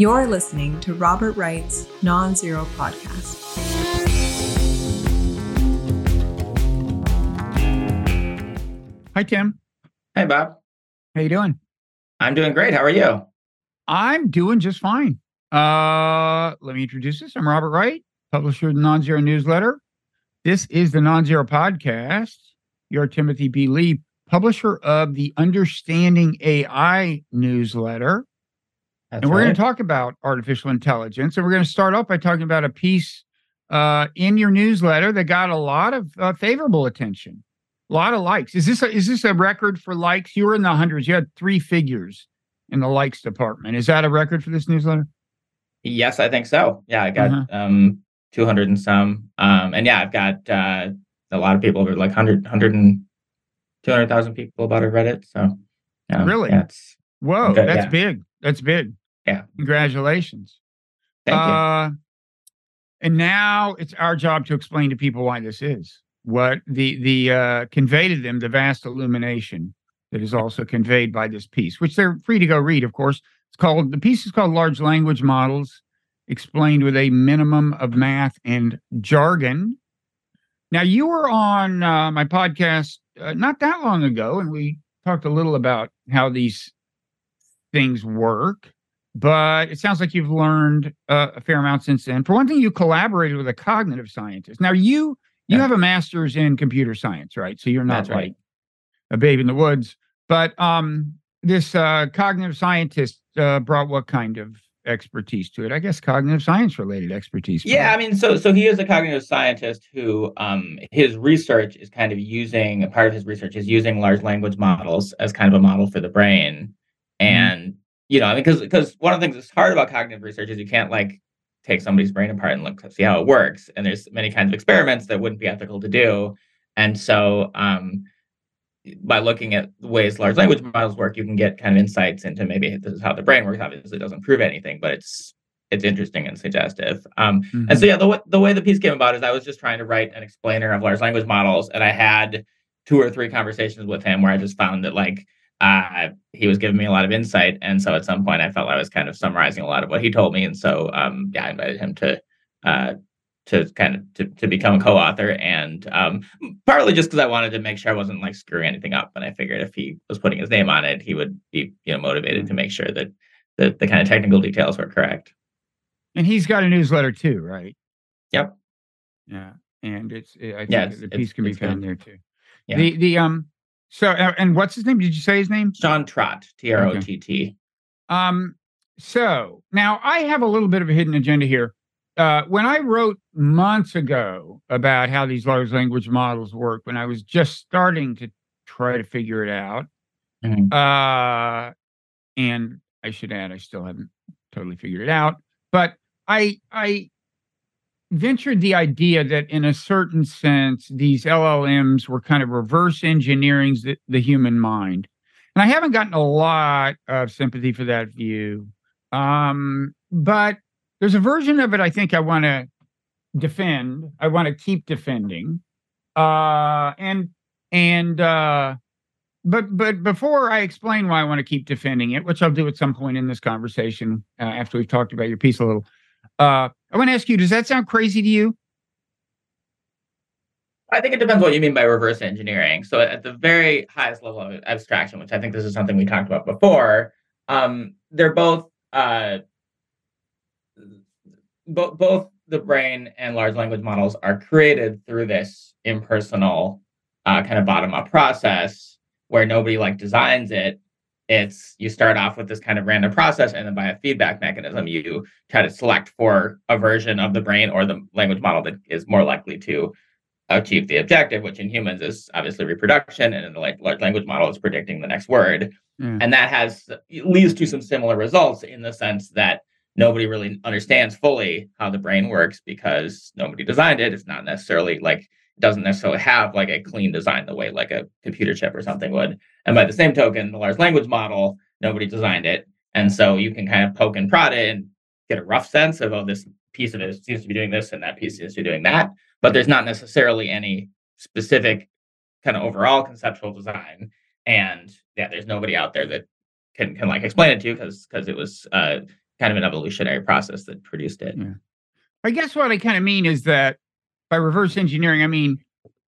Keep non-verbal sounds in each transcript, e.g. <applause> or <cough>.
You're listening to Robert Wright's Non Zero Podcast. Hi, Tim. Hey, Bob. How you doing? I'm doing great. How are you? I'm doing just fine. Uh, let me introduce this. I'm Robert Wright, publisher of the Non-Zero newsletter. This is the Non-Zero podcast. You're Timothy B. Lee, publisher of the Understanding AI newsletter. That's and we're going to talk about artificial intelligence. And we're going to start off by talking about a piece uh, in your newsletter that got a lot of uh, favorable attention, a lot of likes. Is this a, is this a record for likes? You were in the hundreds. You had three figures in the likes department. Is that a record for this newsletter? Yes, I think so. Yeah, I got Uh-huh. um 200 and some. Um, and yeah, I've got uh, a lot of people, like 100, 100 and 200,000 people about it read it. So, um, Really? Yeah, Whoa, Okay, that's yeah. big. That's big. Yeah. Congratulations. thank you. Uh, and now it's our job to explain to people why this is what the the uh, convey to them the vast illumination that is also conveyed by this piece, which they're free to go read. Of course, it's called the piece is called Large Language Models Explained with a Minimum of Math and Jargon. Now you were on uh, my podcast uh, not that long ago, and we talked a little about how these things work but it sounds like you've learned uh, a fair amount since then. For one thing, you collaborated with a cognitive scientist. Now you you Yeah. have a master's in computer science, right? So you're not That's like right. a babe in the woods. But um, this uh, cognitive scientist uh, brought what kind of expertise to it? I guess cognitive science related expertise. Yeah, I mean, so so he is a cognitive scientist who um his research is kind of using part of his research is using large language models as kind of a model for the brain. And you know, I mean, because because one of the things that's hard about cognitive research is you can't like take somebody's brain apart and look to see how it works. And there's many kinds of experiments that wouldn't be ethical to do. And so um by looking at the ways large language models work, you can get kind of insights into maybe this is how the brain works. Obviously, it doesn't prove anything, but it's it's interesting and suggestive. Um, Mhm. and so yeah, the the way the piece came about is I was just trying to write an explainer of large language models, and I had two or three conversations with him where I just found that like uh, he was giving me a lot of insight, and so at some point I felt I was kind of summarizing a lot of what he told me, and so um, yeah, I invited him to uh, to kind of to, to become a co-author, and um, partly just because I wanted to make sure I wasn't like screwing anything up, and I figured if he was putting his name on it, he would be you know motivated to make sure that the the kind of technical details were correct. and he's got a newsletter too, right? Yep. Yeah, and it's I think Yeah, the piece can be it's good. found there too. Yeah. The the um so uh, and what's his name? Did you say his name? Sean Trott, T R O T T. Um, so now I have a little bit of a hidden agenda here. Uh, when I wrote months ago about how these large language models work, when I was just starting to try to figure it out, Mhm. uh, and I should add, I still haven't totally figured it out, but I I ventured the idea that in a certain sense these LLMs were kind of reverse engineering the, the human mind. And I haven't gotten a lot of sympathy for that view. Um, but there's a version of it I think I want to defend. I want to keep defending. Uh, and and uh, but but before I explain why I want to keep defending it, which I'll do at some point in this conversation uh, after we've talked about your piece a little, uh, I want to ask you: Does that sound crazy to you? I think it depends what you mean by reverse engineering. So at the very highest level of abstraction, which I think this is something we talked about before, um, they're both uh, bo- both the brain and large language models are created through this impersonal uh, kind of bottom up process where nobody like designs it. It's you start off with this kind of random process, and then by a feedback mechanism, you try to select for a version of the brain or the language model that is more likely to achieve the objective, which in humans is obviously reproduction, and in the large language model is predicting the next word. Yeah. And that has leads to some similar results in the sense that nobody really understands fully how the brain works because nobody designed it. It's not necessarily like doesn't necessarily have like a clean design the way like a computer chip or something would. And by the same token, the large language model, nobody designed it. And so you can kind of poke and prod it and get a rough sense of, oh, this piece of it seems to be doing this and that piece seems to be doing that. But there's not necessarily any specific kind of overall conceptual design. And yeah, there's nobody out there that can can like explain it to you because because it was uh kind of an evolutionary process that produced it. Yeah. I guess what I kind of mean is that by reverse engineering, I mean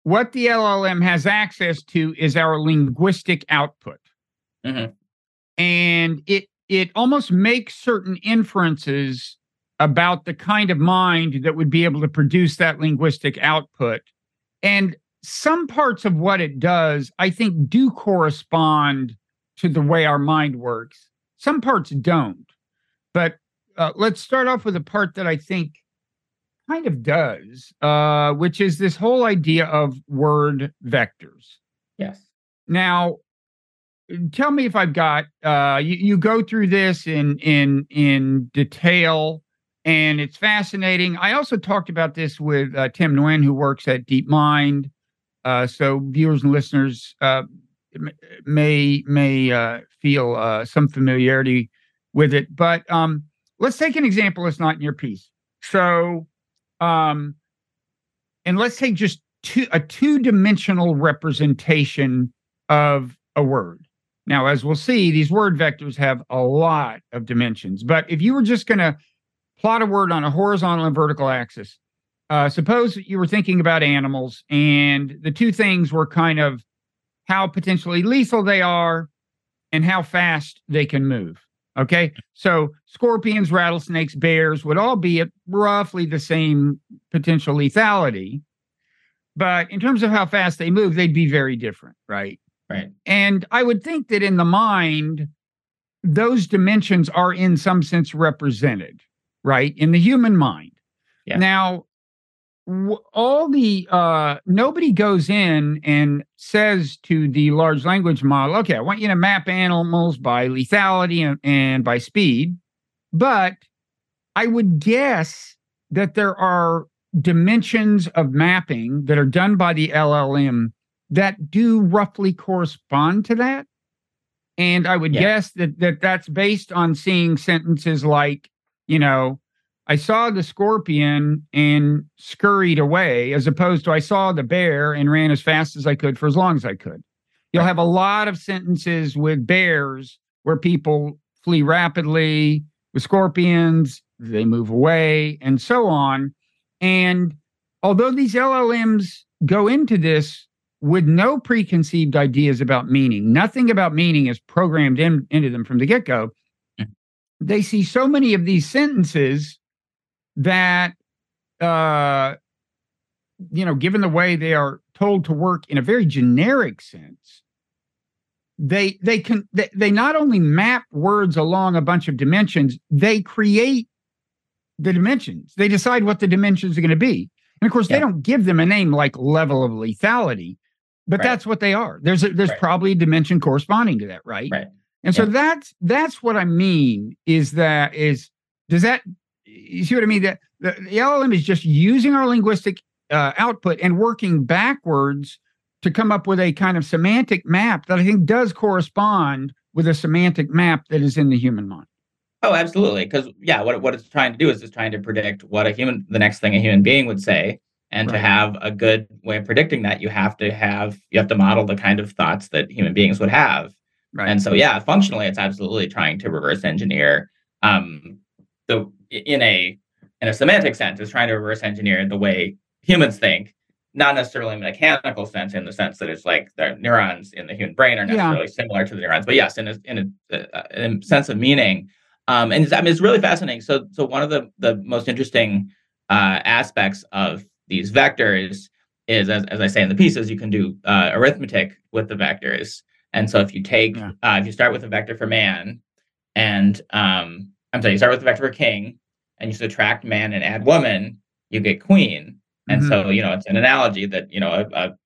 what the LLM has access to is our linguistic output. Mhm. And it it almost makes certain inferences about the kind of mind that would be able to produce that linguistic output. And some parts of what it does, I think, do correspond to the way our mind works. Some parts don't. But uh, let's start off with a part that I think kind of does, uh, which is this whole idea of word vectors. Yes. Now, tell me if I've got uh, you, you go through this in in in detail, and it's fascinating. I also talked about this with uh, Tim Nguyen, who works at DeepMind. Uh, so viewers and listeners uh, may may uh, feel uh, some familiarity with it. But um, let's take an example that's not in your piece. So, um, and let's take just two, a two dimensional representation of a word. Now, as we'll see, these word vectors have a lot of dimensions. But if you were just going to plot a word on a horizontal and vertical axis, uh, suppose you were thinking about animals and the two things were kind of how potentially lethal they are and how fast they can move. Okay. So scorpions, rattlesnakes, bears would all be at roughly the same potential lethality. But in terms of how fast they move, they'd be very different, right? Right. And I would think that in the mind, those dimensions are in some sense represented, right? In the human mind. Yeah. Now, all the uh nobody goes in and says to the large language model okay i want you to map animals by lethality and, and by speed but i would guess that there are dimensions of mapping that are done by the llm that do roughly correspond to that and i would Yeah. guess that, that that's based on seeing sentences like you know I saw the scorpion and scurried away, as opposed to I saw the bear and ran as fast as I could for as long as I could. You'll have a lot of sentences with bears where people flee rapidly, with scorpions, they move away, and so on. And although these LLMs go into this with no preconceived ideas about meaning, nothing about meaning is programmed in, into them from the get go. Mhm. They see so many of these sentences that uh you know given the way they are told to work in a very generic sense they they can they, they not only map words along a bunch of dimensions they create the dimensions they decide what the dimensions are going to be and of course they don't give them a name like level of lethality but Right. that's what they are there's a, there's Right. probably a dimension corresponding to that right Right. and so Yeah. that's that's what I mean is that is does that you see what I mean that the, the LLM is just using our linguistic uh, output and working backwards to come up with a kind of semantic map that I think does correspond with a semantic map that is in the human mind. Oh, absolutely. Because yeah, what what it's trying to do is it's trying to predict what a human, the next thing a human being would say, and to have a good way of predicting that, you have to have you have to model the kind of thoughts that human beings would have. Right. And so, yeah, functionally, it's absolutely trying to reverse engineer um, the in a in a semantic sense, it's trying to reverse engineer the way humans think, not necessarily in a mechanical sense, in the sense that it's like the neurons in the human brain are Yeah. necessarily similar to the neurons, but yes, in a in a, uh, in a sense of meaning. Um, and it's, I mean, it's really fascinating. So, so one of the the most interesting uh, aspects of these vectors is, as, as I say in the pieces, you can do uh, arithmetic with the vectors. And so, if you take, Yeah. uh, if you start with a vector for man, and um, I'm sorry, you start with a vector for king, and you subtract man and add woman, you get queen. And Mhm. so, you know, it's an analogy that you know a, a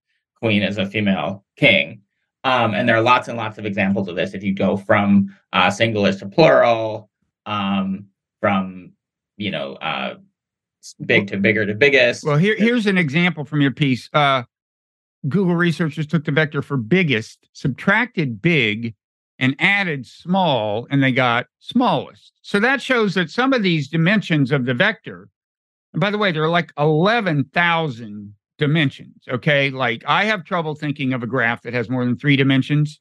queen is a female king. Um, and there are lots and lots of examples of this. If you go from uh, singulars to plural, um, from you know uh, big to bigger to biggest. Well, here here's an example from your piece. Uh, Google researchers took the vector for biggest, subtracted big, and added small, and they got smallest. So that shows that some of these dimensions of the vector, and by the way, there are like 11,000 dimensions. Okay. Like I have trouble thinking of a graph that has more than three dimensions.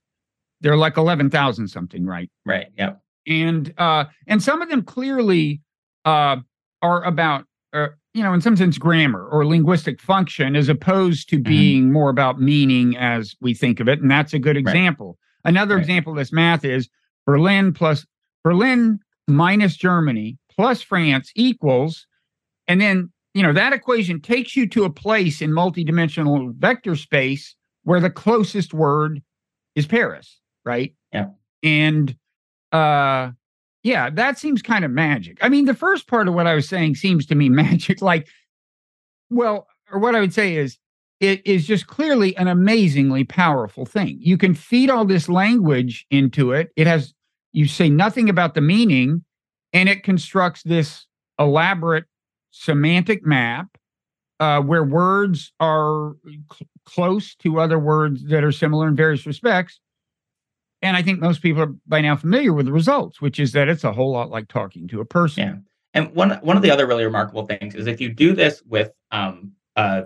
They're like 11,000 something, right? right. Yep. and uh, and some of them clearly uh, are about uh, you know in some sense grammar or linguistic function as opposed to Mhm. being more about meaning as we think of it, and that's a good example. Another Right. example of this math is Berlin plus Berlin minus Germany plus France equals, and then you know that equation takes you to a place in multidimensional vector space where the closest word is Paris, right? Yeah. And uh yeah, that seems kind of magic. I mean, the first part of what I was saying seems to me <laughs> magic. Like, well, or what I would say is it is just clearly an amazingly powerful thing. You can feed all this language into it. It has you say nothing about the meaning, and it constructs this elaborate semantic map uh, where words are cl- close to other words that are similar in various respects. And I think most people are by now familiar with the results, which is that it's a whole lot like talking to a person. Yeah. And one one of the other really remarkable things is if you do this with um, a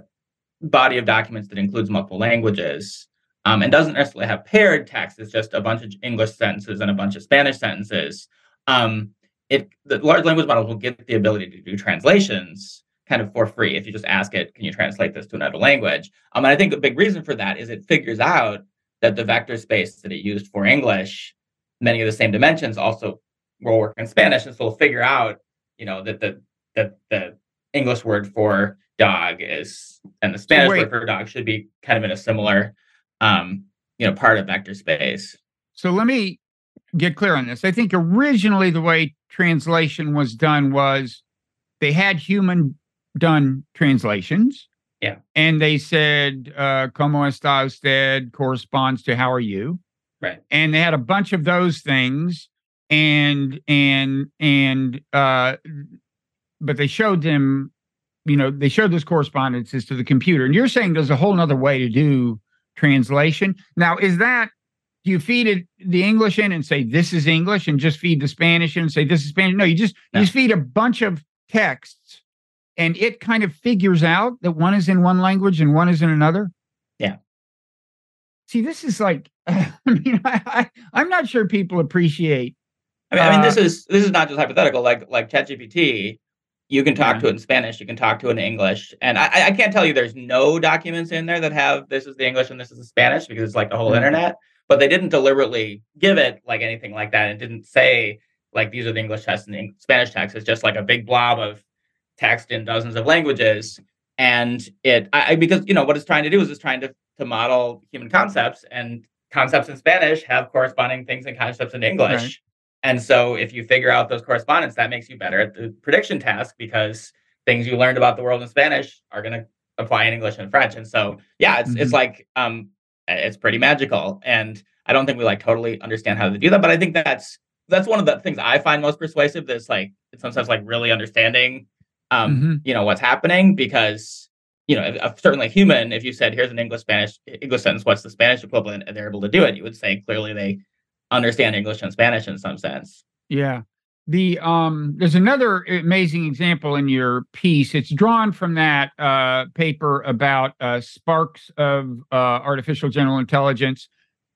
body of documents that includes multiple languages um, and doesn't necessarily have paired text, it's just a bunch of English sentences and a bunch of Spanish sentences. Um, it the large language models will get the ability to do translations kind of for free if you just ask it, can you translate this to another language? Um, and I think a big reason for that is it figures out that the vector space that it used for English, many of the same dimensions also will work in Spanish, and so it'll figure out you know that the that the English word for dog is and the Spanish wait. word for dog should be kind of in a similar um you know part of vector space. So let me get clear on this. I think originally the way translation was done was they had human done translations. Yeah. And they said, uh, como está usted corresponds to how are you? Right. And they had a bunch of those things and and and uh but they showed them, you know, they showed those correspondences to the computer. And you're saying there's a whole nother way to do translation. Now, is that do you feed it the English in and say this is English and just feed the Spanish in and say this is Spanish? No, you just No. you just feed a bunch of texts and it kind of figures out that one is in one language and one is in another. Yeah. See, this is like <laughs> I mean, I, I I'm not sure people appreciate I mean, I mean, this Uh, is this is not just hypothetical. Like like ChatGPT, you can talk Yeah. to it in Spanish, you can talk to it in English, and I I- can't tell you there's no documents in there that have this is the English and this is the Spanish because it's like the whole Mhm. internet. But they didn't deliberately give it like anything like that. It didn't say like these are the English text and the Spanish text. It's just like a big blob of text in dozens of languages, and it I, I because you know what it's trying to do is it's trying to to model human concepts and concepts in Spanish have corresponding things and concepts in English. Right. And so if you figure out those correspondence, that makes you better at the prediction task because things you learned about the world in Spanish are going to apply in English and French. And so yeah, it's it's Mhm. like um it's pretty magical. And I don't think we like totally understand how to do that, but I think that's that's one of the things I find most persuasive. That's like in some sense like really understanding um Mhm. you know what's happening because you know if, if certainly human if you said here's an English Spanish English sentence what's the Spanish equivalent and they're able to do it you would say clearly they understand English and Spanish in some sense. Yeah. The um there's another amazing example in your piece. It's drawn from that uh paper about uh sparks of uh artificial general intelligence.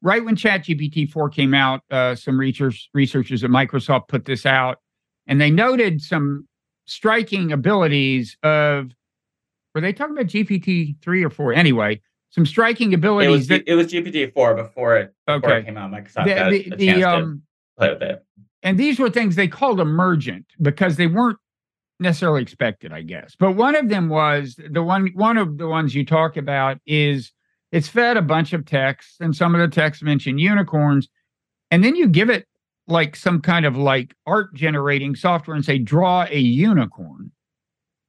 Right when ChatGPT 4 came out, uh some research researchers at Microsoft put this out and they noted some striking abilities of were they talking about GPT 3 or 4? Anyway, some striking It abilities was that it was GPT four before it before it came out. Microsoft The, got the, a the, chance to um play with it. and these were things they called emergent because they weren't necessarily expected, I guess. But one of them was the one one of the ones you talk about is it's fed a bunch of texts, and some of the texts mention unicorns, and then you give it like some kind of like art generating software and say draw a unicorn.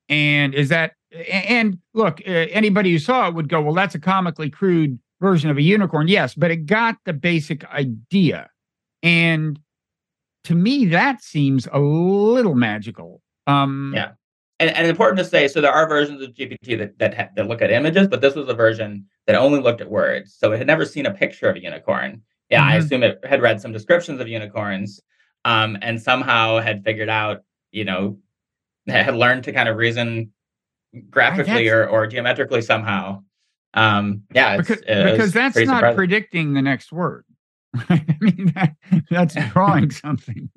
And is that and look, uh, anybody who saw it would go, well, that's a comically crude version of a unicorn. Yes, but it got the basic idea. And to me, that seems a little magical. Um, Yeah. And, and important to say, so there are versions of GPT that that, that look at images, but this was a version that only looked at words. So it had never seen a picture of a unicorn. Yeah, I Mhm. assume it had read some descriptions of unicorns, um, and somehow had figured out, you know, <laughs> had learned to kind of reason graphically or, or geometrically somehow. Um, yeah, it's, because it because that's not surprising. predicting the next word, <laughs> I mean, that, that's drawing <laughs> something.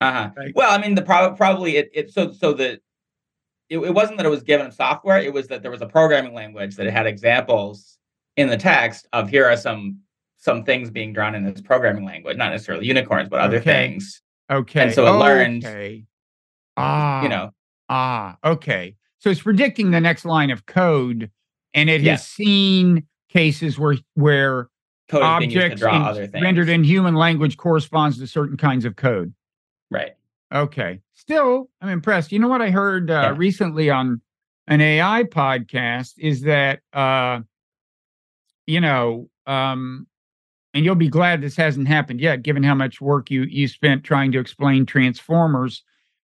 Uh-huh. Well, I mean, the pro- probably it, it so so the it, it wasn't that it was given software. It was that there was a programming language that had examples in the text of here are some some things being drawn in this programming language, not necessarily unicorns, but other Okay. things. Okay. And so it learned- Okay. Ah. You know, Ah. Okay. So it's predicting the next line of code, and it has seen cases where where code is being used to objects in- rendered in human language corresponds to certain kinds of code. right. Okay. Still, I'm impressed. You know what I heard uh, Yeah. recently on an AI podcast is that uh you know, um and you'll be glad this hasn't happened yet given how much work you you spent trying to explain transformers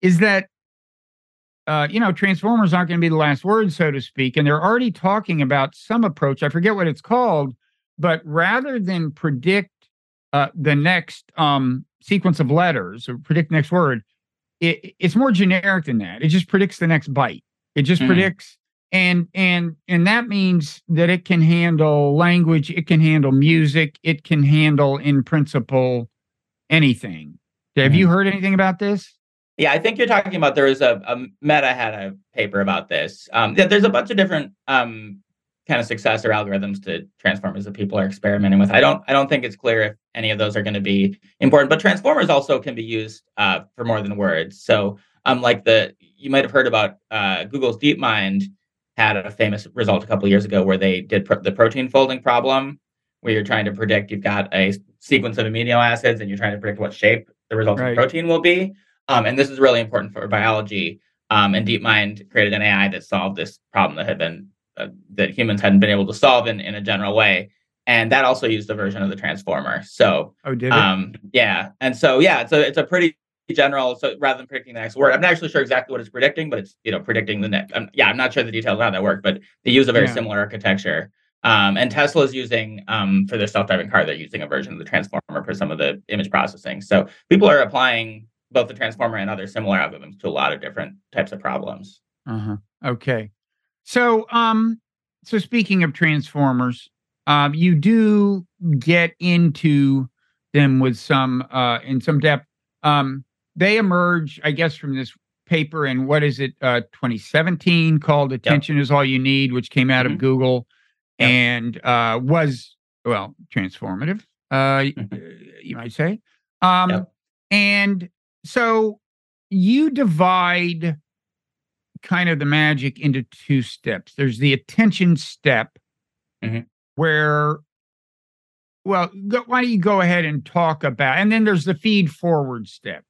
is that uh, you know, transformers aren't going to be the last word, so to speak. And they're already talking about some approach. I forget what it's called, but rather than predict uh, the next um, sequence of letters or predict next word, it, it's more generic than that. It just predicts the next byte. It just Mhm. predicts, and and and that means that it can handle language, it can handle music, it can handle, in principle, anything. Have you heard anything about this? Yeah, I think you're talking about there was a, a Meta had a paper about this. Um, yeah, there's a bunch of different um, kind of successor algorithms to transformers that people are experimenting with. I don't I don't think it's clear if any of those are going to be important, but transformers also can be used uh, for more than words. So, um, like the you might have heard about uh, Google's DeepMind had a famous result a couple of years ago where they did pro- the protein folding problem, where you're trying to predict you've got a sequence of amino acids and you're trying to predict what shape the resulting Right. protein will be. Um, and this is really important for biology. Um, and DeepMind created an AI that solved this problem that had been uh, that humans hadn't been able to solve in, in a general way. And that also used a version of the transformer. So Oh, did it? um, yeah, and so yeah, it's a it's a pretty general. So rather than predicting the next word, I'm not actually sure exactly what it's predicting, but it's you know predicting the next. Um, yeah, I'm not sure the details of how that work, but they use a very Yeah. similar architecture. Um, and Tesla's using um, for their self-driving car, they're using a version of the transformer for some of the image processing. So people are applying both the transformer and other similar algorithms to a lot of different types of problems. Uh-huh. Okay. So um so speaking of transformers, um you do get into them with some uh in some depth. Um they emerge, I guess, from this paper in what is it, uh 2017 called Attention is All You Need, which came out Mhm. of Google Yep. and uh was well transformative, uh Mhm. you might say. Um Yep. and so you divide kind of the magic into two steps. There's the attention step, Mhm. where, well, go, why don't you go ahead and talk about, and then there's the feed forward step.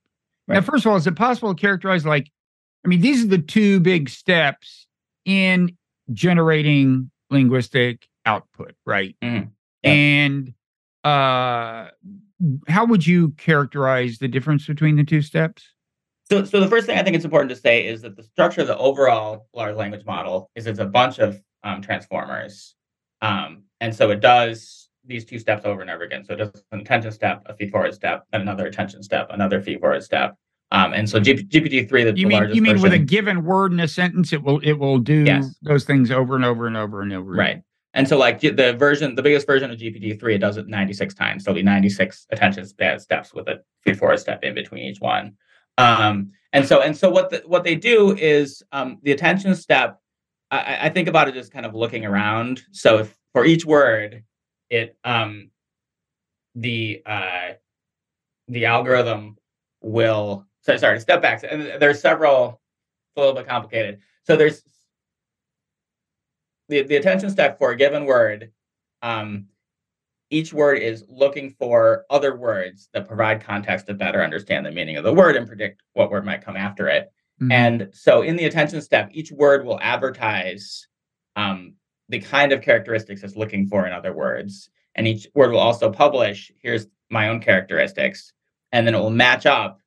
Now, first of all, is it possible to characterize like, I mean, these are the two big steps in generating linguistic output, right? Mhm. Yeah. And uh, how would you characterize the difference between the two steps? So, so the first thing I think it's important to say is that the structure of the overall large language model is it's a bunch of um, transformers, um, and so it does these two steps over and over again. So it does an attention step, a feed forward step, and another attention step, another feed forward step. Um, and so G- GPT three, the, You the mean you mean with a given word in a sentence, it will it will do Yes. those things over and over and over and over. right? And so like the version, the biggest version of GPT three, it does it ninety six times. So it'll be ninety six attention spa- steps with a feed forward step in between each one. Um, and so and so what the, what they do is um, the attention step. I, I- think about it as kind of looking around. So if for each word, it um, the uh, the algorithm will. So sorry, step back. And there's several. It's a little bit complicated. So there's the, the attention step for a given word. Um, each word is looking for other words that provide context to better understand the meaning of the word and predict what word might come after it. Mhm. And so in the attention step, each word will advertise um, the kind of characteristics it's looking for in other words. And each word will also publish, here's my own characteristics. And then it will match up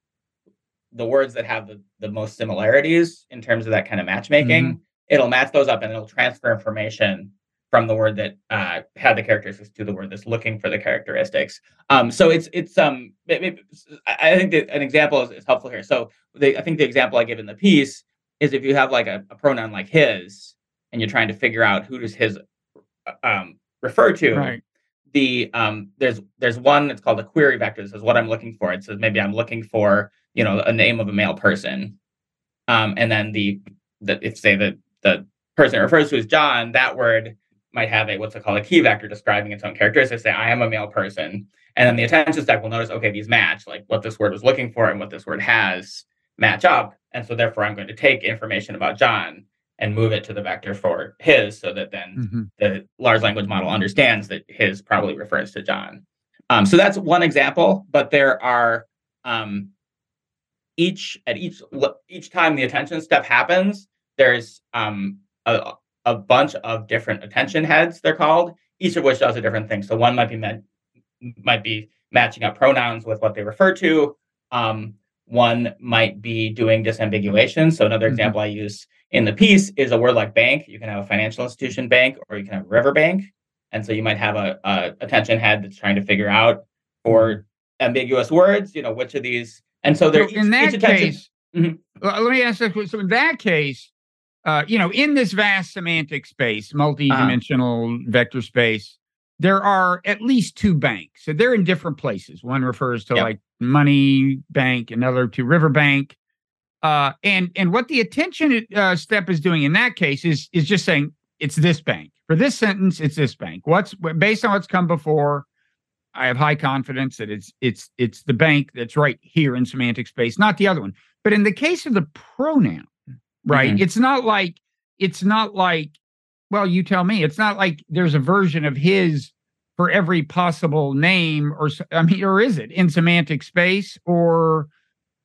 the words that have the, the most similarities in terms of that kind of matchmaking. It'll match those up and it'll transfer information from the word that uh, had the characteristics to the word that's looking for the characteristics. Um, so it's it's um it- it- I think that an example is, is helpful here. So the, I think the example I give in the piece is if you have like a, a pronoun like his, and you're trying to figure out who does his uh, um, refer to, right. the um, there's there's one that's called a query vector. This is what I'm looking for. It says maybe I'm looking for you know a name of a male person, um, and then the the if say the the person it refers to is John, that word might have a what's it called a key vector describing its own characteristics. Say I am a male person, and then the attention stack will notice okay these match like what this word was looking for and what this word has match up, and so therefore I'm going to take information about John and move it to the vector for his so that then Mhm. the large language model understands that his probably refers to John. Um, so that's one example, but there are um, each at each each time the attention step happens, there's um, a, a bunch of different attention heads. They're called each of which does a different thing. So one might be met, might be matching up pronouns with what they refer to. Um, one might be doing disambiguation. So another Mhm. example I use in the piece is a word like bank. You can have a financial institution bank, or you can have river bank. And so you might have a, a attention head that's trying to figure out for ambiguous words, you know, which of these. And so So in that attention, case, Mhm. well, let me ask this. So in that case, uh, you know, in this vast semantic space, multi-dimensional vector space, there are at least two banks. So they're in different places. One refers to Yep. like money bank, another to river bank. Uh, and and what the attention uh, step is doing in that case is is just saying it's this bank for this sentence. It's this bank. What's based on what's come before. I have high confidence that it's it's it's the bank that's right here in semantic space, not the other one. But in the case of the pronoun, right? Mhm. It's not like it's not like well, you tell me. It's not like there's a version of his for every possible name or I mean or is it in semantic space or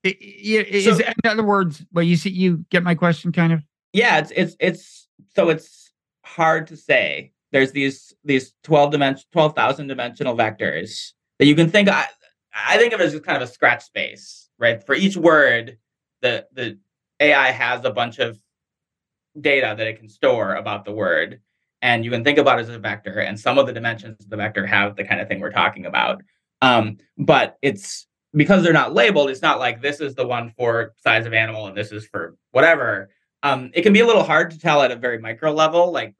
is So- in other words, well you see you get my question kind of yeah it's it's it's so it's hard to say there's these these 12 dimension 12,000 dimensional vectors that you can think I, I think of it as just kind of a scratch space right for each word the the AI has a bunch of data that it can store about the word and you can think about it as a vector and some of the dimensions of the vector have the kind of thing we're talking about um, but it's because they're not labeled it's not like this is the one for size of animal and this is for whatever um, it can be a little hard to tell at a very micro level, like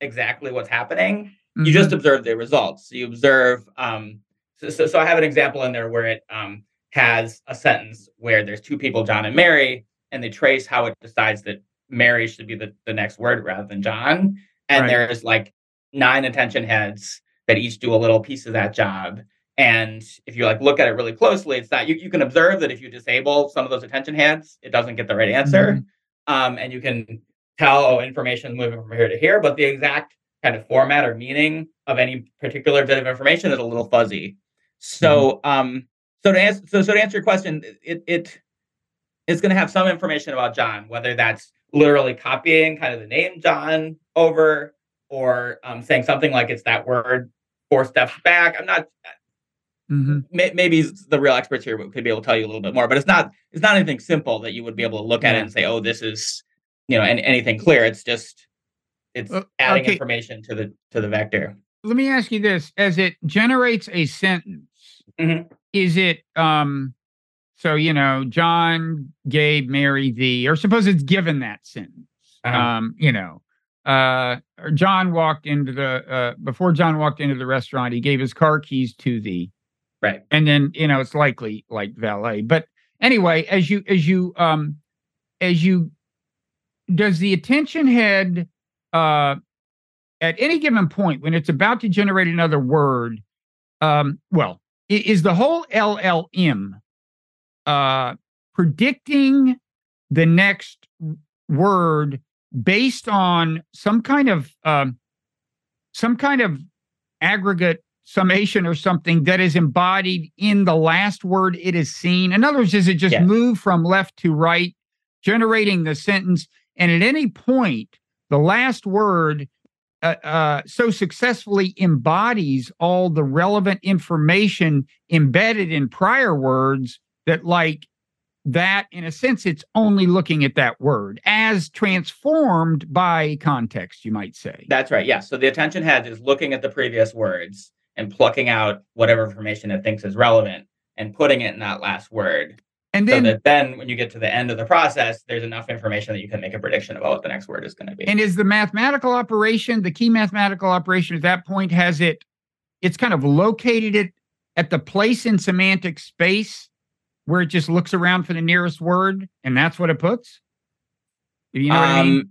exactly what's happening. You just observe the results. You observe. Um, so, so, so I have an example in there where it um, has a sentence where there's two people, John and Mary, and they trace how it decides that Mary should be the, the next word rather than John. And Right. there's like nine attention heads that each do a little piece of that job. And if you like look at it really closely, it's not you, you can observe that if you disable some of those attention heads, it doesn't get the right answer um, and you can tell oh information is moving from here to here but the exact kind of format or meaning of any particular bit of information is a little fuzzy so um so to answer so, so to answer your question it it is going to have some information about john whether that's literally copying kind of the name john over or um, saying something like it's that word four steps back i'm not Mhm. may, maybe the real experts here could be able to tell you a little bit more, but it's not it's not anything simple that you would be able to look at it and say, oh, this is you know any, anything clear. It's just it's Uh, adding okay. information to the to the vector. Let me ask you this: as it generates a sentence, Mhm. is it um so you know John gave Mary the or suppose it's given that sentence. Uh-huh. Um, you know, uh or John walked into the uh before John walked into the restaurant, he gave his car keys to the Right. and then you know it's likely like valet but anyway as you as you um as you does the attention head uh at any given point when it's about to generate another word um well is the whole llm uh predicting the next word based on some kind of um some kind of aggregate summation or something that is embodied in the last word it is seen? In other words, is it just Yes. move from left to right, generating the sentence? And at any point, the last word uh, uh, so successfully embodies all the relevant information embedded in prior words that, like, that in a sense, it's only looking at that word as transformed by context, you might say. That's right. Yeah. So the attention head is looking at the previous words and plucking out whatever information it thinks is relevant and putting it in that last word. and so then that then when you get to the end of the process, there's enough information that you can make a prediction about what the next word is going to be. And is the mathematical operation, the key mathematical operation at that point, has it it's kind of located it at the place in semantic space where it just looks around for the nearest word and that's what it puts? You know what I mean? Um,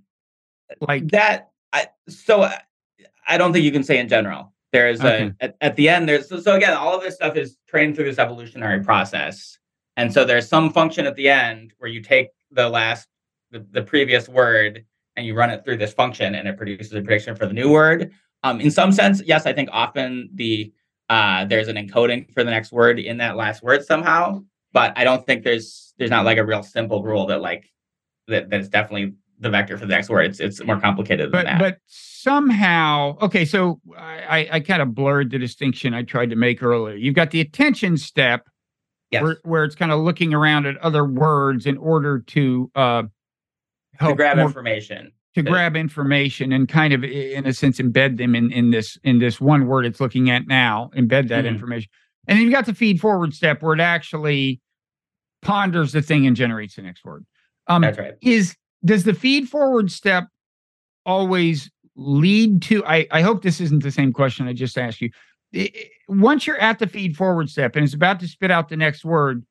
Like that I so I- I don't think you can say in general. There's Okay. a at, at the end there's so, so again all of this stuff is trained through this evolutionary process. And so there's some function at the end where you take the last the, the previous word and you run it through this function and it produces a prediction for the new word. Um, in some sense, yes, I think often the uh, there's an encoding for the next word in that last word somehow, but I don't think there's there's not like a real simple rule that like that that's definitely the vector for the next word. It's it's more complicated than but that. but somehow okay so i i, kind of blurred the distinction i tried to make earlier you've got the attention step yes, where, where it's kind of looking around at other words in order to uh to grab more- information. to grab information and kind of in a sense embed them in in this in this one word it's looking at now embed that Mhm. information and then you've got the feed forward step where it actually ponders the thing and generates the next word um That's right. is does the feed forward step always lead to I, I hope this isn't the same question I just asked you. Once you're at the feed forward step and it's about to spit out the next word,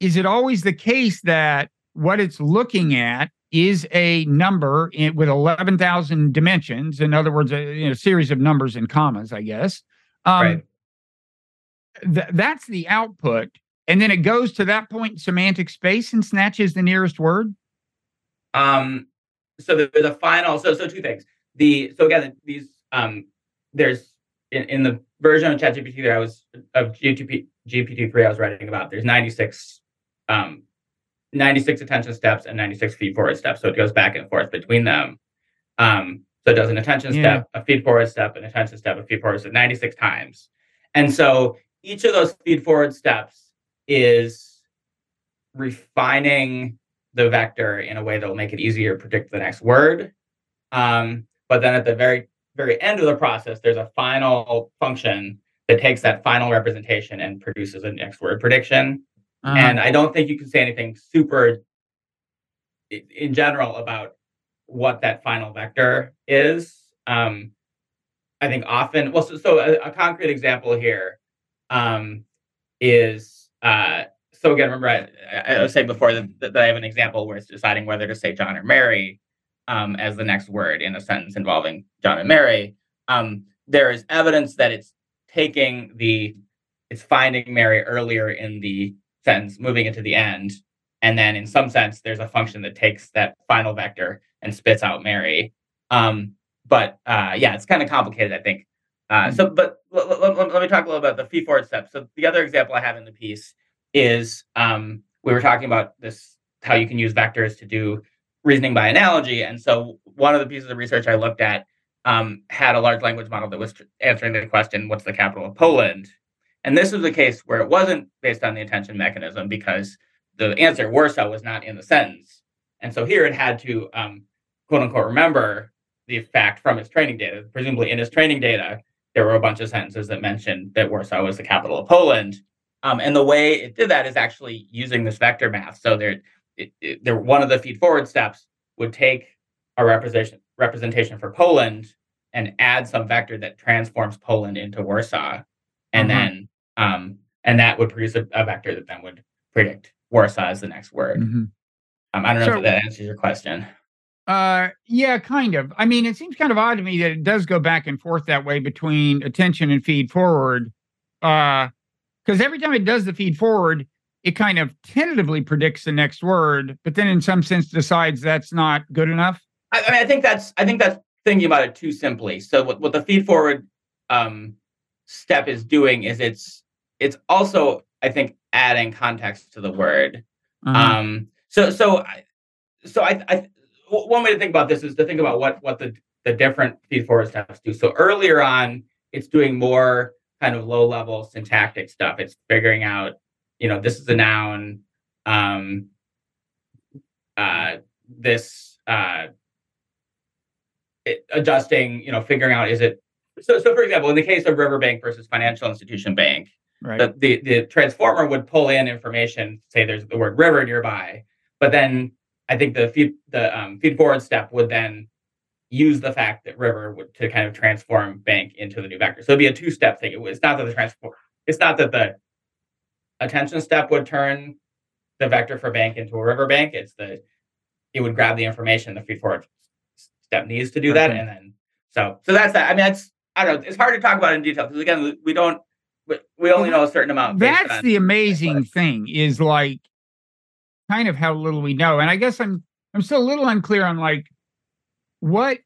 is it always the case that what it's looking at is a number in, with 11,000 dimensions? In other words, a you know, series of numbers and commas, I guess. Um, right. th- that's the output. And then it goes to that point in semantic space and snatches the nearest word. Um, so the, the final, so so two things. The so again, these um, there's in, in the version of ChatGPT that I was of GTP, GPT three I was writing about. There's 96 um, 96 attention steps and 96 feed forward steps. So it goes back and forth between them. Um, so it does an attention Yeah. step, a feed forward step, an attention step, a feed forward step 96 times. And so each of those feed forward steps is refining the vector in a way that will make it easier to predict the next word. Um, but then at the very, very end of the process, there's a final function that takes that final representation and produces a next word prediction. Uh, And I don't think you can say anything super in general about what that final vector is. Um, I think often, well, so, so a, a concrete example here um, is uh, so again, remember I, I was saying before that, that I have an example where it's deciding whether to say John or Mary um, as the next word in a sentence involving John and Mary. Um, there is evidence that it's taking the, it's finding Mary earlier in the sentence, moving it to the end, and then in some sense, there's a function that takes that final vector and spits out Mary. Um, but uh, yeah, it's kind of complicated, I think. Uh, so, but l- l- let me talk a little about the feed forward step. So, the other example I have in the piece is um, we were talking about this how you can use vectors to do reasoning by analogy. And so, one of the pieces of research I looked at um, had a large language model that was tr- answering the question, "What's the capital of Poland?" And this was a case where it wasn't based on the attention mechanism because the answer Warsaw was not in the sentence. And so here it had to um, quote unquote remember the fact from its training data. Presumably in its training data, there were a bunch of sentences that mentioned that Warsaw was the capital of Poland. Um, and the way it did that is actually using this vector math. So there, it, it, there one of the feed forward steps would take a representation representation for Poland and add some vector that transforms Poland into Warsaw, and Mhm. then um, and that would produce a, a vector that then would predict Warsaw as the next word. mhm. Um, I don't know So- if that answers your question. Uh, yeah, kind of. I mean, it seems kind of odd to me that it does go back and forth that way between attention and feed forward. Uh, because every time it does the feed forward, it kind of tentatively predicts the next word, but then in some sense decides that's not good enough. I, I mean, I think that's I think that's thinking about it too simply. So what, what the feed forward um, step is doing is it's it's also I think adding context to the word. Uh-huh. Um, so so I, so I, I one way to think about this is to think about what what the the different feed forward steps do. So earlier on, it's doing more kind of low level syntactic stuff. It's figuring out, you know, this is a noun. Um, uh, this uh, it, adjusting, you know, figuring out is it so. So for example, in the case of Riverbank versus Financial Institution Bank, right. the, the the transformer would pull in information, say there's the word river nearby, but then I think the feed the um, feed forward step would then use the fact that river would to kind of transform bank into the new vector. So it'd be a two-step thing. It, It's not that the transform it's not that the attention step would turn the vector for bank into a river bank. It's the it would grab the information the feed forward step needs to do that, and then so so that's that. I mean, it's I don't know. It's hard to talk about in detail because again, we don't we only know a certain amount. That's the amazing thing is like kind of how little we know, and I guess I'm I'm still a little unclear on like what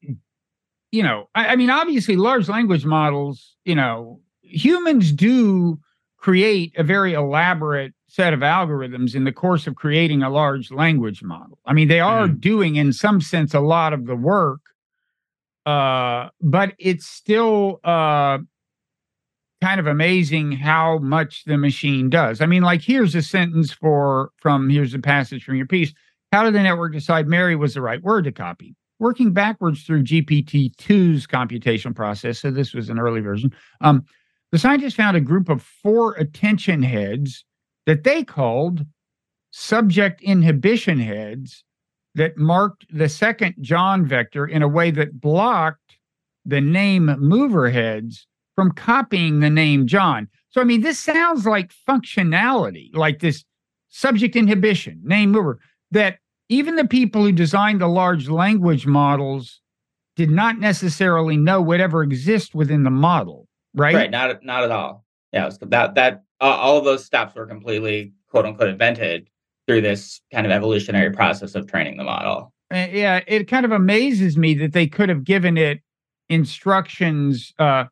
you know. I, I mean, obviously, large language models, you know, humans do create a very elaborate set of algorithms in the course of creating a large language model. I mean, they are mm-hmm. doing, in some sense, a lot of the work, uh, but it's still uh, kind of amazing how much the machine does. I mean, like here's a sentence for from here's a passage from your piece. How did the network decide Mary was the right word to copy? Working backwards through GPT-2's computational process, so this was an early version. Um, the scientists found a group of four attention heads that they called subject inhibition heads that marked the second John vector in a way that blocked the name mover heads from copying the name John. So, I mean, this sounds like functionality, like this subject inhibition, name mover, that even the people who designed the large language models did not necessarily know whatever exists within the model, right? Right, not not at all. Yeah, that that uh, all of those steps were completely quote unquote invented through this kind of evolutionary process of training the model. Uh, yeah, it kind of amazes me that they could have given it instructions. Uh,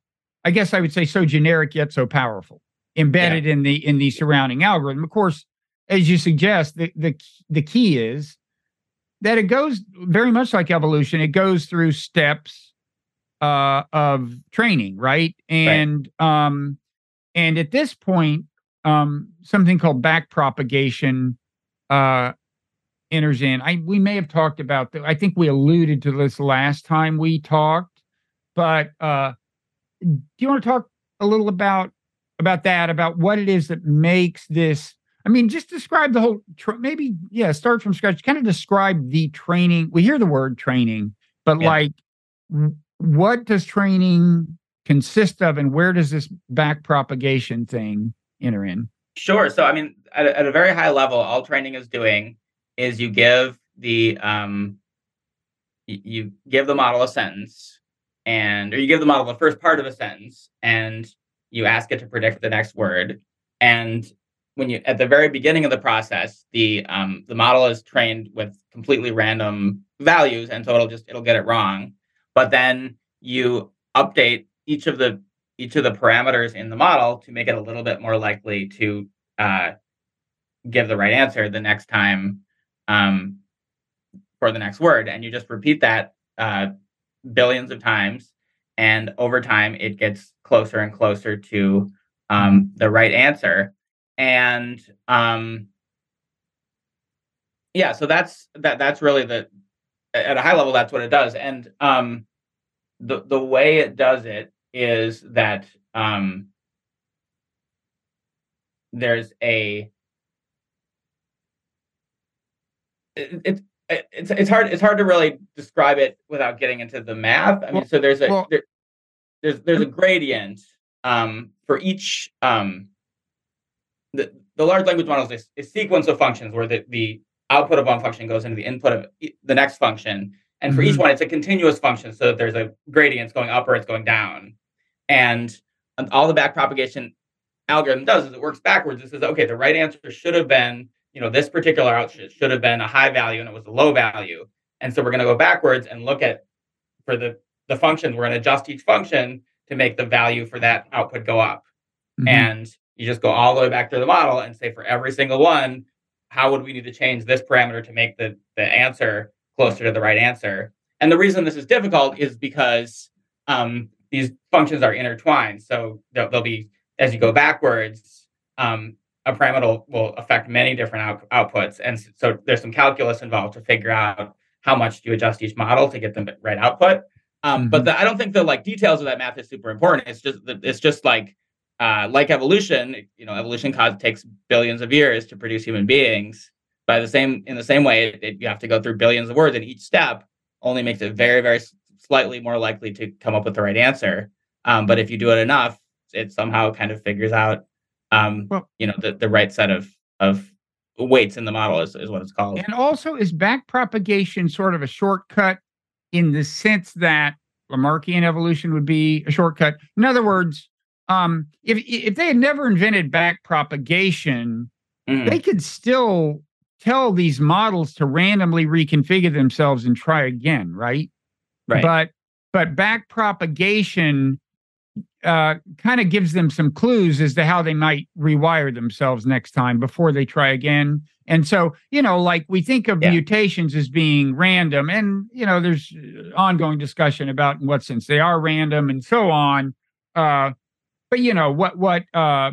I guess I would say so generic yet so powerful, embedded yeah. in the in the surrounding algorithm. Of course, as you suggest, the the the key is that it goes very much like evolution. It goes through steps uh, of training, right? And right. um, and at this point, um, something called back propagation uh, enters in. I we may have talked about that. I think we alluded to this last time we talked, but uh, do you want to talk a little about about that? About what it is that makes this? I mean, just describe the whole. Tra- maybe yeah, start from scratch. Kind of describe the training. We hear the word training, but yeah. like, what does training consist of and where does this back propagation thing enter in? Sure. So, I mean, at a, at a very high level, all training is doing is you give the um, you give the model a sentence and or you give the model the first part of a sentence and you ask it to predict the next word and when you at the very beginning of the process the um, the model is trained with completely random values and so it'll just it'll get it wrong but then you update each of the each of the parameters in the model to make it a little bit more likely to uh, give the right answer the next time um, for the next word. And you just repeat that uh, billions of times. And over time, it gets closer and closer to um, the right answer. And um, yeah, so that's that. That's really the at a high level. That's what it does. And um, the the way it does it is that um, there's a it's it's hard it's hard to really describe it without getting into the math. I mean, well, so there's a well, there, there's there's a gradient um, for each um, the the large language model is a, a sequence of functions where the, the output of one function goes into the input of the next function, and for mm-hmm. each one it's a continuous function, so that there's a gradient going up or it's going down. And all the back propagation algorithm does is it works backwards. It says, okay, the right answer should have been, you know, this particular output should have been a high value and it was a low value. And so we're going to go backwards and look at for the the functions, we're going to adjust each function to make the value for that output go up. Mm-hmm. And you just go all the way back to the model and say for every single one, how would we need to change this parameter to make the, the answer closer to the right answer? And the reason this is difficult is because um, these functions are intertwined. So they'll, there'll be, as you go backwards, um, a parameter will, affect many different out, outputs. And so there's some calculus involved to figure out how much do you adjust each model to get the right output. Um, mm-hmm. But the, I don't think the like details of that math is super important. It's just it's just like uh, like evolution. You know, evolution cause takes billions of years to produce human beings. By the same in the same way, it, it, you have to go through billions of words, and each step only makes it very very slightly more likely to come up with the right answer. Um, but if you do it enough, it somehow kind of figures out, um, Well- you know, the, the right set of of weights in the model is, is what it's called. And also, is back propagation sort of a shortcut in the sense that Lamarckian evolution would be a shortcut? In other words, um, if if they had never invented back propagation, Mhm. they could still tell these models to randomly reconfigure themselves and try again, right? right. But but back propagation uh, kind of gives them some clues as to how they might rewire themselves next time before they try again. And so, you know, like we think of Yeah. mutations as being random, and you know, there's uh, ongoing discussion about in what sense they are random and so on. Uh, but you know, what what uh,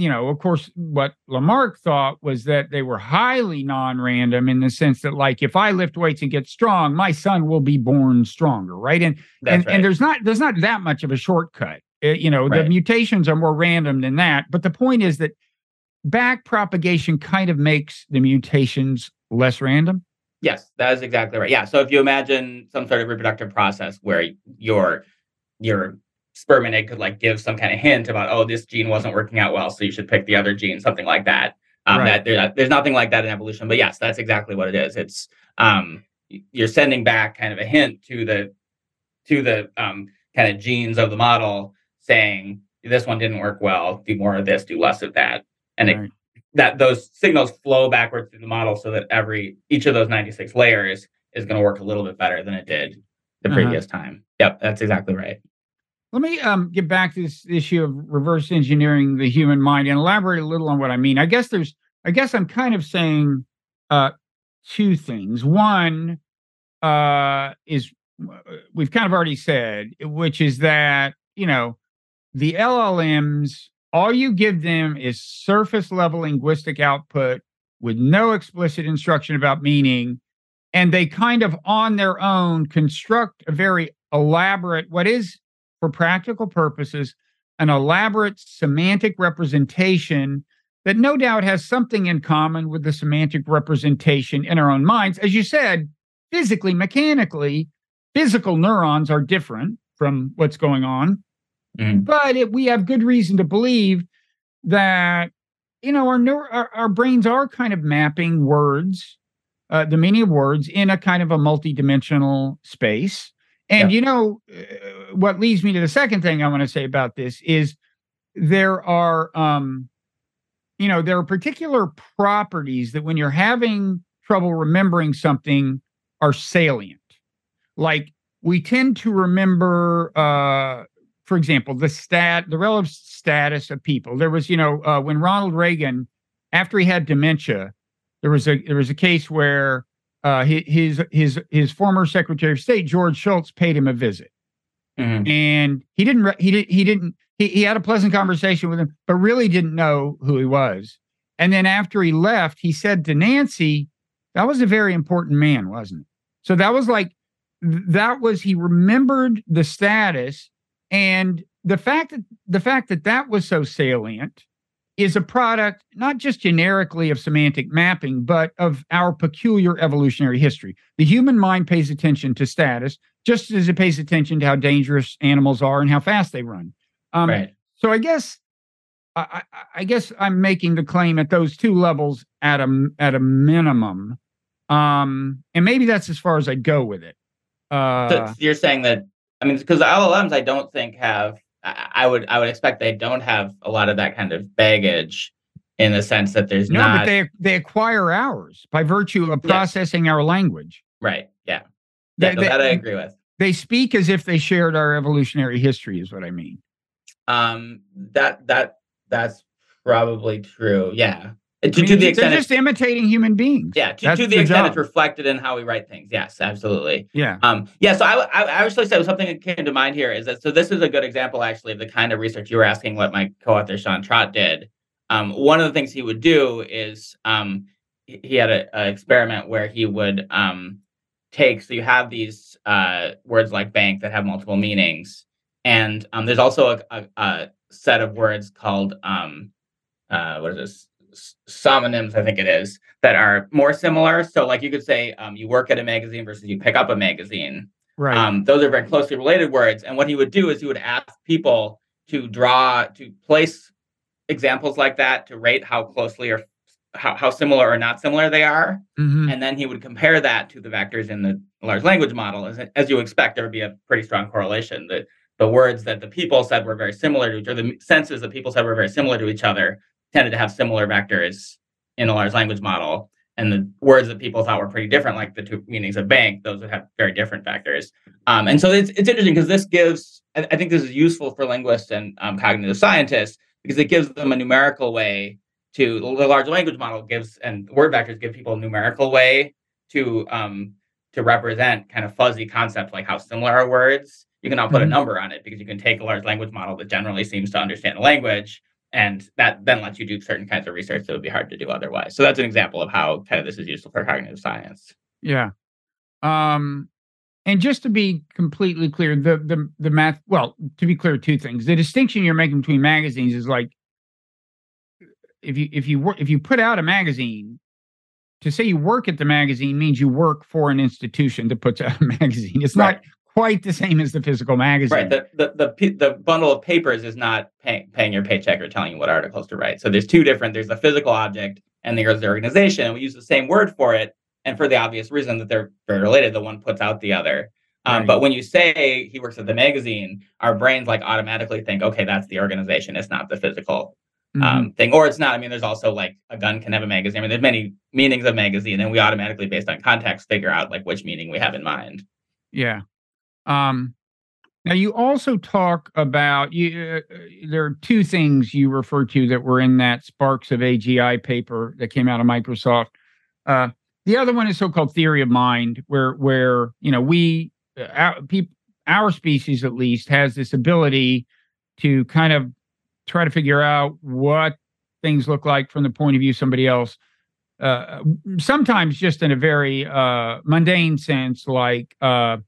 you know, of course, what Lamarck thought was that they were highly non-random in the sense that, like, if I lift weights and get strong, my son will be born stronger, right? And and, right. and there's not there's not that much of a shortcut. Uh, you know, the mutations are more random than that. But the point is that back propagation kind of makes the mutations less random. Yes, that is exactly right. Yeah. So if you imagine some sort of reproductive process where your your sperm and egg could like give some kind of hint about, oh, this gene wasn't working out well, so you should pick the other gene, something like that. Um, Right. That there, there's nothing like that in evolution, but yes, that's exactly what it is. It's um, you're sending back kind of a hint to the to the um, kind of genes of the model, saying this one didn't work well. Do more of this, do less of that, and it that those signals flow backwards through the model so that every each of those 96 layers is going to work a little bit better than it did the Uh-huh. previous time. Yep, that's exactly right. Let me um, get back to this issue of reverse engineering the human mind and elaborate a little on what I mean. I guess there's, I guess I'm kind of saying uh, two things. One uh, is uh, we've kind of already said, which is that you know the LLMs, all you give them is surface level linguistic output with no explicit instruction about meaning, and they kind of on their own construct a very elaborate, what is for practical purposes, an elaborate semantic representation that no doubt has something in common with the semantic representation in our own minds. As you said, physically, mechanically, physical neurons are different from what's going on. Mhm. But it, we have good reason to believe that, you know, our, neur- our, our brains are kind of mapping words, uh, the meaning of words in a kind of a multidimensional space. And, Yeah. you know, uh, what leads me to the second thing I want to say about this is there are, um, you know, there are particular properties that when you're having trouble remembering something are salient. Like we tend to remember, uh, for example, the stat, the relative status of people. There was, you know, uh, when Ronald Reagan, after he had dementia, there was a there was a case where uh, his his his former Secretary of State George Shultz paid him a visit, Mhm. and he didn't he did he didn't he, he had a pleasant conversation with him, but really didn't know who he was. And then after he left, he said to Nancy, "That was a very important man, wasn't it?" So that was like that was he remembered the status and the fact that the fact that that was so salient is a product not just generically of semantic mapping but of our peculiar evolutionary history. The human mind pays attention to status just as it pays attention to how dangerous animals are and how fast they run. Um, right. so i guess I, I, I guess i'm making the claim at those two levels at a at a minimum. Um, and maybe that's as far as i'd go with it. So uh, you're saying that I mean because the LLMs I don't think have I, would I would expect they don't have a lot of that kind of baggage in the sense that there's no not but they they acquire ours by virtue of Yes. processing our language right. Yeah. They- Yeah, no, they- that I agree with. they speak as if they shared our evolutionary history is what i mean Um that that that's probably true. Yeah. To, I mean, to the they're extent just imitating human beings Yeah, to, to the their extent job. it's reflected in how we write things. Yes, absolutely. yeah Um, yeah, so I, I, I actually said something that came to mind here is that so this is a good example actually of the kind of research you were asking what my co-author Sean Trott did. Um, one of the things he would do is um, he had a, a experiment where he would um, take so you have these uh, words like bank that have multiple meanings, and um, there's also a, a, a set of words called um, uh, what is this synonyms, I think it is, that are more similar. So, like you could say, um, you work at a magazine versus you pick up a magazine. Right. Um, those are very closely related words. And what he would do is he would ask people to draw, to place examples like that to rate how closely or how, how similar or not similar they are. Mm-hmm. And then he would compare that to the vectors in the large language model. As, as you expect, there would be a pretty strong correlation. The, the words that the people said were very similar to each other, the senses that people said were very similar to each other, tended to have similar vectors in a large language model. And the words that people thought were pretty different, like the two meanings of bank, those would have very different vectors. Um, and so it's, it's interesting because this gives, I, I, think this is useful for linguists and um, cognitive scientists because it gives them a numerical way to the large language model gives and word vectors give people a numerical way to um, to represent kind of fuzzy concepts like how similar are words. You can now put mm-hmm. a number on it because you can take a large language model that generally seems to understand a language and that then lets you do certain kinds of research that would be hard to do otherwise. So that's an example of how kind of this is useful for cognitive science. Yeah. Um, and just to be completely clear, the the the math. Well, to be clear, two things. The distinction you're making between magazines is like if you if you work if you put out a magazine, to say you work at the magazine means you work for an institution that puts out a <laughs> magazine. It's right. not quite the same as the physical magazine. Right. The the the, the bundle of papers is not pay, paying your paycheck or telling you what articles to write. So there's two different. There's the physical object and there's the organization, and we use the same word for it, and for the obvious reason that they're very related. The one puts out the other. Um, right. But when you say he works at the magazine, our brains like automatically think, okay, that's the organization. It's not the physical mm-hmm. um, thing, or it's not. I mean, there's also like a gun can have a magazine. I mean, there's many meanings of magazine, and we automatically, based on context, figure out like which meaning we have in mind. Yeah. Um, now you also talk about you. Uh, there are two things you refer to that were in that Sparks of AGI paper that came out of Microsoft. Uh, the other one is so-called theory of mind, where where you know we uh, our, people our species at least has this ability to kind of try to figure out what things look like from the point of view of somebody else. Uh, sometimes just in a very uh, mundane sense, like uh,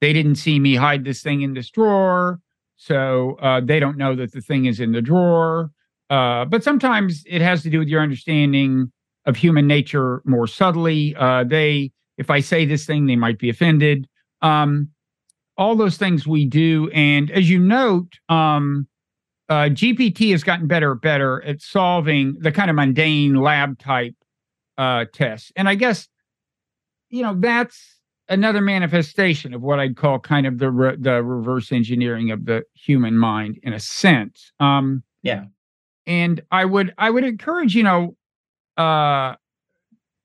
they didn't see me hide this thing in this drawer, so uh, they don't know that the thing is in the drawer. Uh, but sometimes it has to do with your understanding of human nature more subtly. Uh, they, if I say this thing, they might be offended. Um, all those things we do, and as you note, um, uh, GPT has gotten better better at solving the kind of mundane lab type uh, tests. And I guess, you know, that's another manifestation of what I'd call kind of the re- the reverse engineering of the human mind in a sense. Um, yeah. And I would I would encourage you know uh,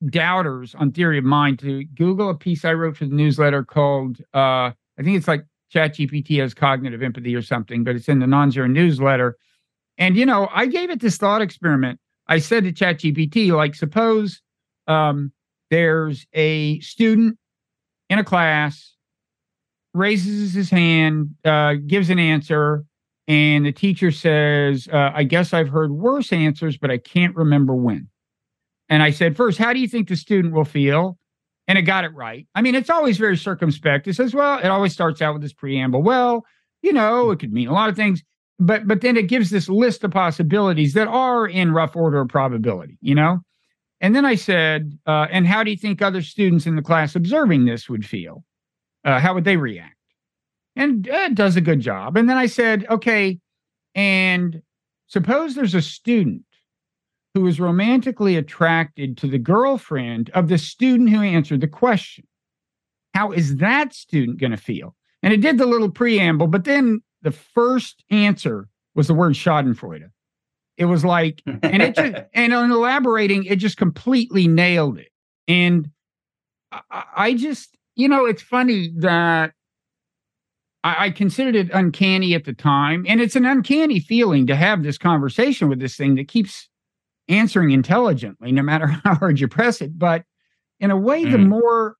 doubters on theory of mind to Google a piece I wrote for the newsletter called uh, I think it's like ChatGPT has cognitive empathy or something, but it's in the non-zero newsletter. And you know, I gave it this thought experiment. I said to ChatGPT, like, suppose um, there's a student in a class, raises his hand, uh, gives an answer, and the teacher says, uh, "I guess I've heard worse answers, but I can't remember when." And I said, first, how do you think the student will feel? and it got it right. I mean, it's always very circumspect. It says, well, it always starts out with this preamble. Well, you know, it could mean a lot of things, but but then it gives this list of possibilities that are in rough order of probability, you know. And then I said, uh, and how do you think other students in the class observing this would feel? Uh, how would they react? And uh, does a good job. And then I said, okay, and suppose there's a student who is romantically attracted to the girlfriend of the student who answered the question. How is that student going to feel? And it did the little preamble, but then the first answer was the word Schadenfreude. It was like, and it just, <laughs> and on elaborating, it just completely nailed it. And I, I just, you know, it's funny that I, I considered it uncanny at the time. And it's an uncanny feeling to have this conversation with this thing that keeps answering intelligently, no matter <laughs> how hard you press it. But in a way, mm. the more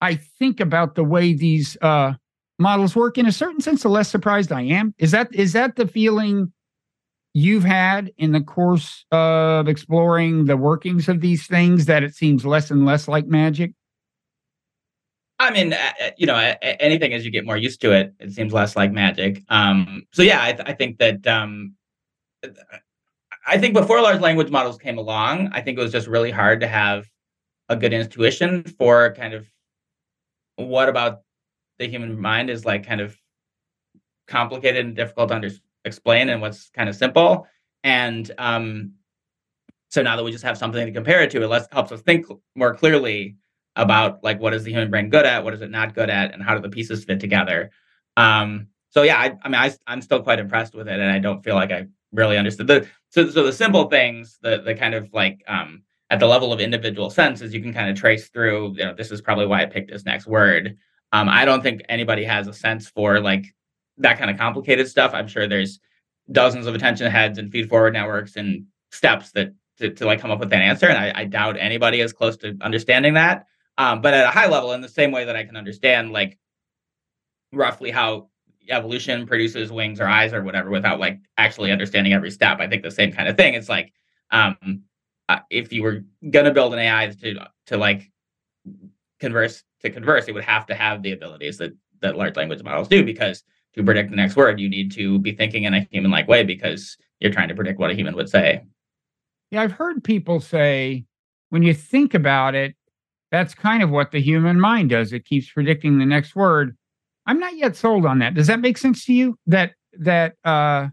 I think about the way these uh, models work, in a certain sense, the less surprised I am. Is that is that the feeling you've had in the course of exploring the workings of these things that it seems less and less like magic? I mean, you know, anything as you get more used to it, it seems less like magic. Um, so yeah, I, th- I think that um, I think before large language models came along, I think it was just really hard to have a good intuition for kind of what about the human mind is like kind of complicated and difficult to under- explain and what's kind of simple. And um, so now that we just have something to compare it to, it lets, helps us think more clearly about like what is the human brain good at, what is it not good at, and how do the pieces fit together. Um, so yeah, I, I mean, I, I'm still quite impressed with it, and I don't feel like I really understood the so so the simple things, the the kind of like um, at the level of individual senses, you can kind of trace through. You know, this is probably why I picked this next word. Um, I don't think anybody has a sense for like that kind of complicated stuff. I'm sure there's dozens of attention heads and feed forward networks and steps that to, to like come up with that answer. And I, I doubt anybody is close to understanding that. Um, but at a high level, in the same way that I can understand like roughly how evolution produces wings or eyes or whatever without like actually understanding every step, I think the same kind of thing. It's like um, uh, if you were gonna build an AI to to like converse to converse, it would have to have the abilities that that large language models do because to predict the next word, you need to be thinking in a human like way because you're trying to predict what a human would say. Yeah, I've heard people say when you think about it, that's kind of what the human mind does. It keeps predicting the next word. I'm not yet sold on that. Does that make sense to you? That that uh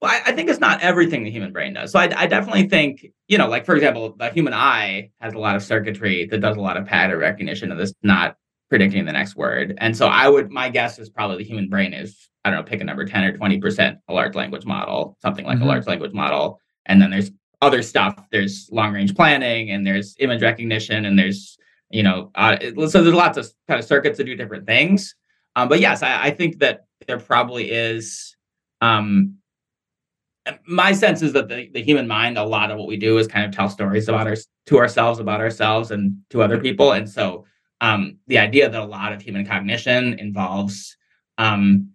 well, I, I think it's not everything the human brain does. So I, I definitely think, you know, like for example, the human eye has a lot of circuitry that does a lot of pattern recognition and this not predicting the next word. And so I would, my guess is probably the human brain is, I don't know, pick a number 10 or 20% a large language model, something like mm-hmm. a large language model. And then there's other stuff. There's long range planning and there's image recognition and there's, you know, uh, so there's lots of kind of circuits that do different things. Um, but yes, I, I, think that there probably is. Um, my sense is that the, the human mind, a lot of what we do is kind of tell stories about our to ourselves, about ourselves, and to other people. And so um, the idea that a lot of human cognition involves um,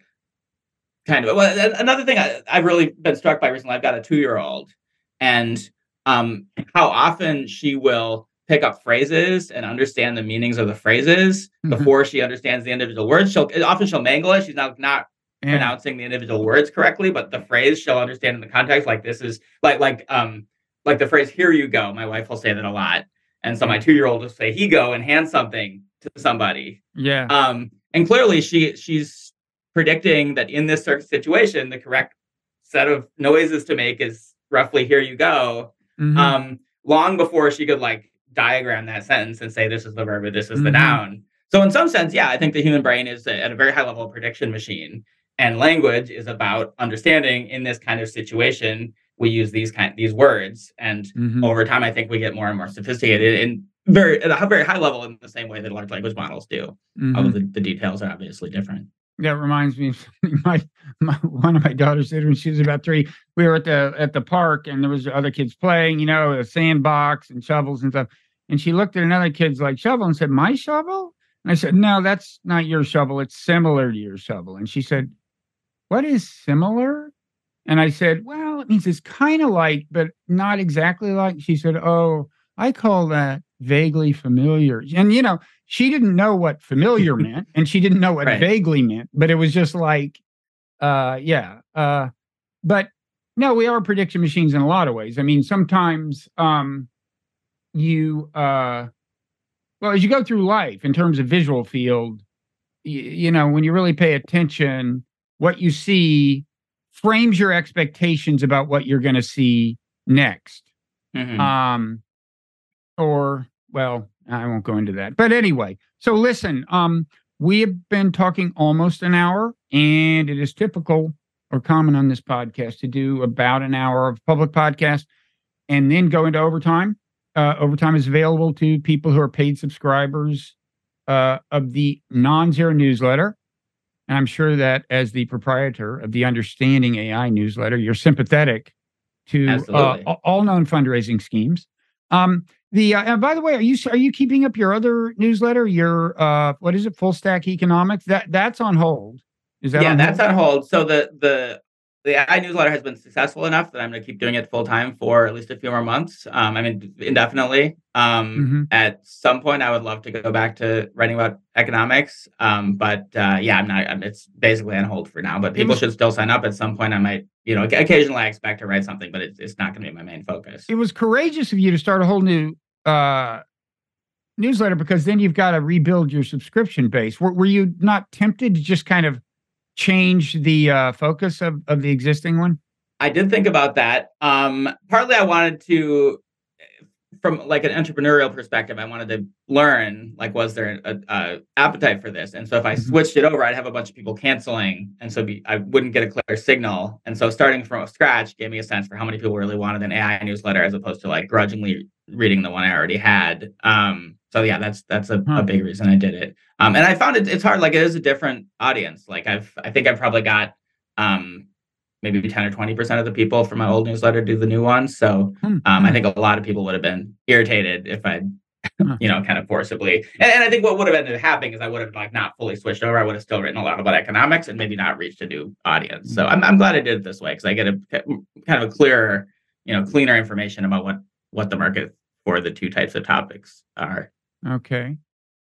kind of well, another thing I, have really been struck by recently. I've got a two year old, and um, how often she will pick up phrases and understand the meanings of the phrases mm-hmm. before she understands the individual words. She'll often she'll mangle it. She's not not yeah. pronouncing the individual words correctly, but the phrase she'll understand in the context. Like this is like like um like the phrase "here you go." My wife will say that a lot. And so my two year old will say, he go and hand something to somebody. Yeah. Um, and clearly she she's predicting that in this certain situation, the correct set of noises to make is roughly here you go. Mm-hmm. Um, long before she could like diagram that sentence and say this is the verb or this is mm-hmm. the noun. So in some sense, yeah, I think the human brain is at a very high level prediction machine. And language is about understanding in this kind of situation we use these kind these words and mm-hmm. over time i think we get more and more sophisticated and very at a very high level in the same way that large language models do mm-hmm. although the, the, details are obviously different. That reminds me of <laughs> my, my one of my daughters did when she was about three we were at the at the park and there was other kids playing you know a sandbox and shovels and stuff. And she looked at another kid's like shovel and said my shovel? And i said no that's not your shovel. It's similar to your shovel. And she said what is similar and I said, Well, it means it's kind of like, but not exactly like. She said, Oh, I call that vaguely familiar. And, you know, she didn't know what familiar <laughs> meant and she didn't know what right. vaguely meant, but it was just like, uh, yeah. Uh, but no, we are prediction machines in a lot of ways. I mean, sometimes um, you, uh, well, as you go through life in terms of visual field, y- you know, when you really pay attention, what you see frames your expectations about what you're going to see next. Mm-hmm. Um, or well, I won't go into that. But anyway, so listen, um, we have been talking almost an hour, and it is typical or common on this podcast to do about an hour of public podcast and then go into overtime. Uh, overtime is available to people who are paid subscribers uh, of the non-zero newsletter. And I'm sure that as the proprietor of the Understanding AI newsletter, you're sympathetic to uh, all known fundraising schemes. Um, the uh, and by the way, are you are you keeping up your other newsletter? Your uh, what is it? Full Stack Economics. That that's on hold. Is that yeah? On that's on hold. So the the the AI newsletter has been successful enough that I'm going to keep doing it full time for at least a few more months. Um, I mean, indefinitely. Um, Mhm. At some point, I would love to go back to writing about economics. Um, but uh, yeah, I'm not. I'm, it's basically on hold for now. But people should still sign up. At some point, I might, you know, occasionally I expect to write something, but it's, it's not going to be my main focus. It was courageous of you to start a whole new uh, newsletter because then you've got to rebuild your subscription base. Were, were you not tempted to just kind of change the uh, focus of, of the existing one? I did think about that. Um, partly, I wanted to, from like an entrepreneurial perspective, I wanted to learn like was there a, a appetite for this, and so if I Mhm. switched it over, I'd have a bunch of people canceling, and so be, I wouldn't get a clear signal. And so starting from scratch gave me a sense for how many people really wanted an AI newsletter as opposed to like grudgingly reading the one I already had. Um, so yeah, that's that's a, Huh. a big reason I did it. Um, and I found it it's hard. Like it is a different audience. Like I've I think I've probably got um maybe 10 or 20 percent of the people from my old newsletter do the new one. So Hmm, um, I hmm. think a lot of people would have been irritated if I, you know, kind of forcibly. And, and I think what would have ended up happening is I would have like not fully switched over. I would have still written a lot about economics and maybe not reached a new audience. So I'm I'm glad I did it this way because I get a kind of a clearer, you know, cleaner information about what what the market for the two types of topics are. Okay.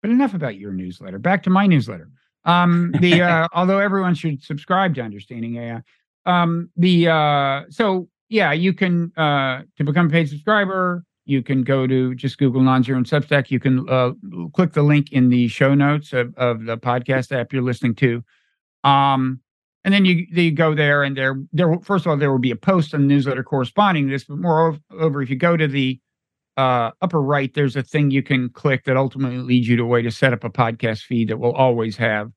But enough about your newsletter. Back to my newsletter. Um, the <laughs> uh, although everyone should subscribe to Understanding AI. Um, the uh, so yeah, you can uh, to become a paid subscriber. You can go to just Google non-zero and Substack. You can uh, click the link in the show notes of, of the podcast app you're listening to. Um, and then you you go there and there there first of all there will be a post on the newsletter corresponding to this, but moreover, if you go to the uh, upper right, there's a thing you can click that ultimately leads you to a way to set up a podcast feed that will always have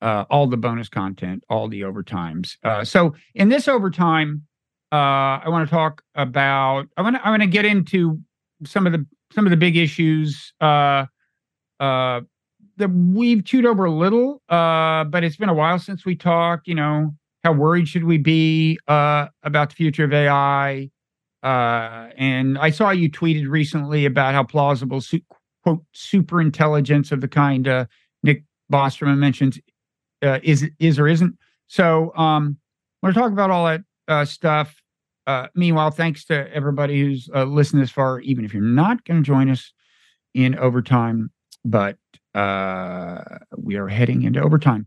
uh, all the bonus content, all the overtimes. Uh, so in this overtime, uh, I want to talk about. I want to. I want to get into some of the some of the big issues uh, uh, that we've chewed over a little, uh, but it's been a while since we talked. You know, how worried should we be uh, about the future of AI? Uh, and I saw you tweeted recently about how plausible su- quote super intelligence of the kind uh, Nick Bostrom mentions uh, is is or isn't. So um, I want to talk about all that uh, stuff. Uh, meanwhile, thanks to everybody who's uh, listened this far, even if you're not going to join us in overtime, but uh, we are heading into overtime.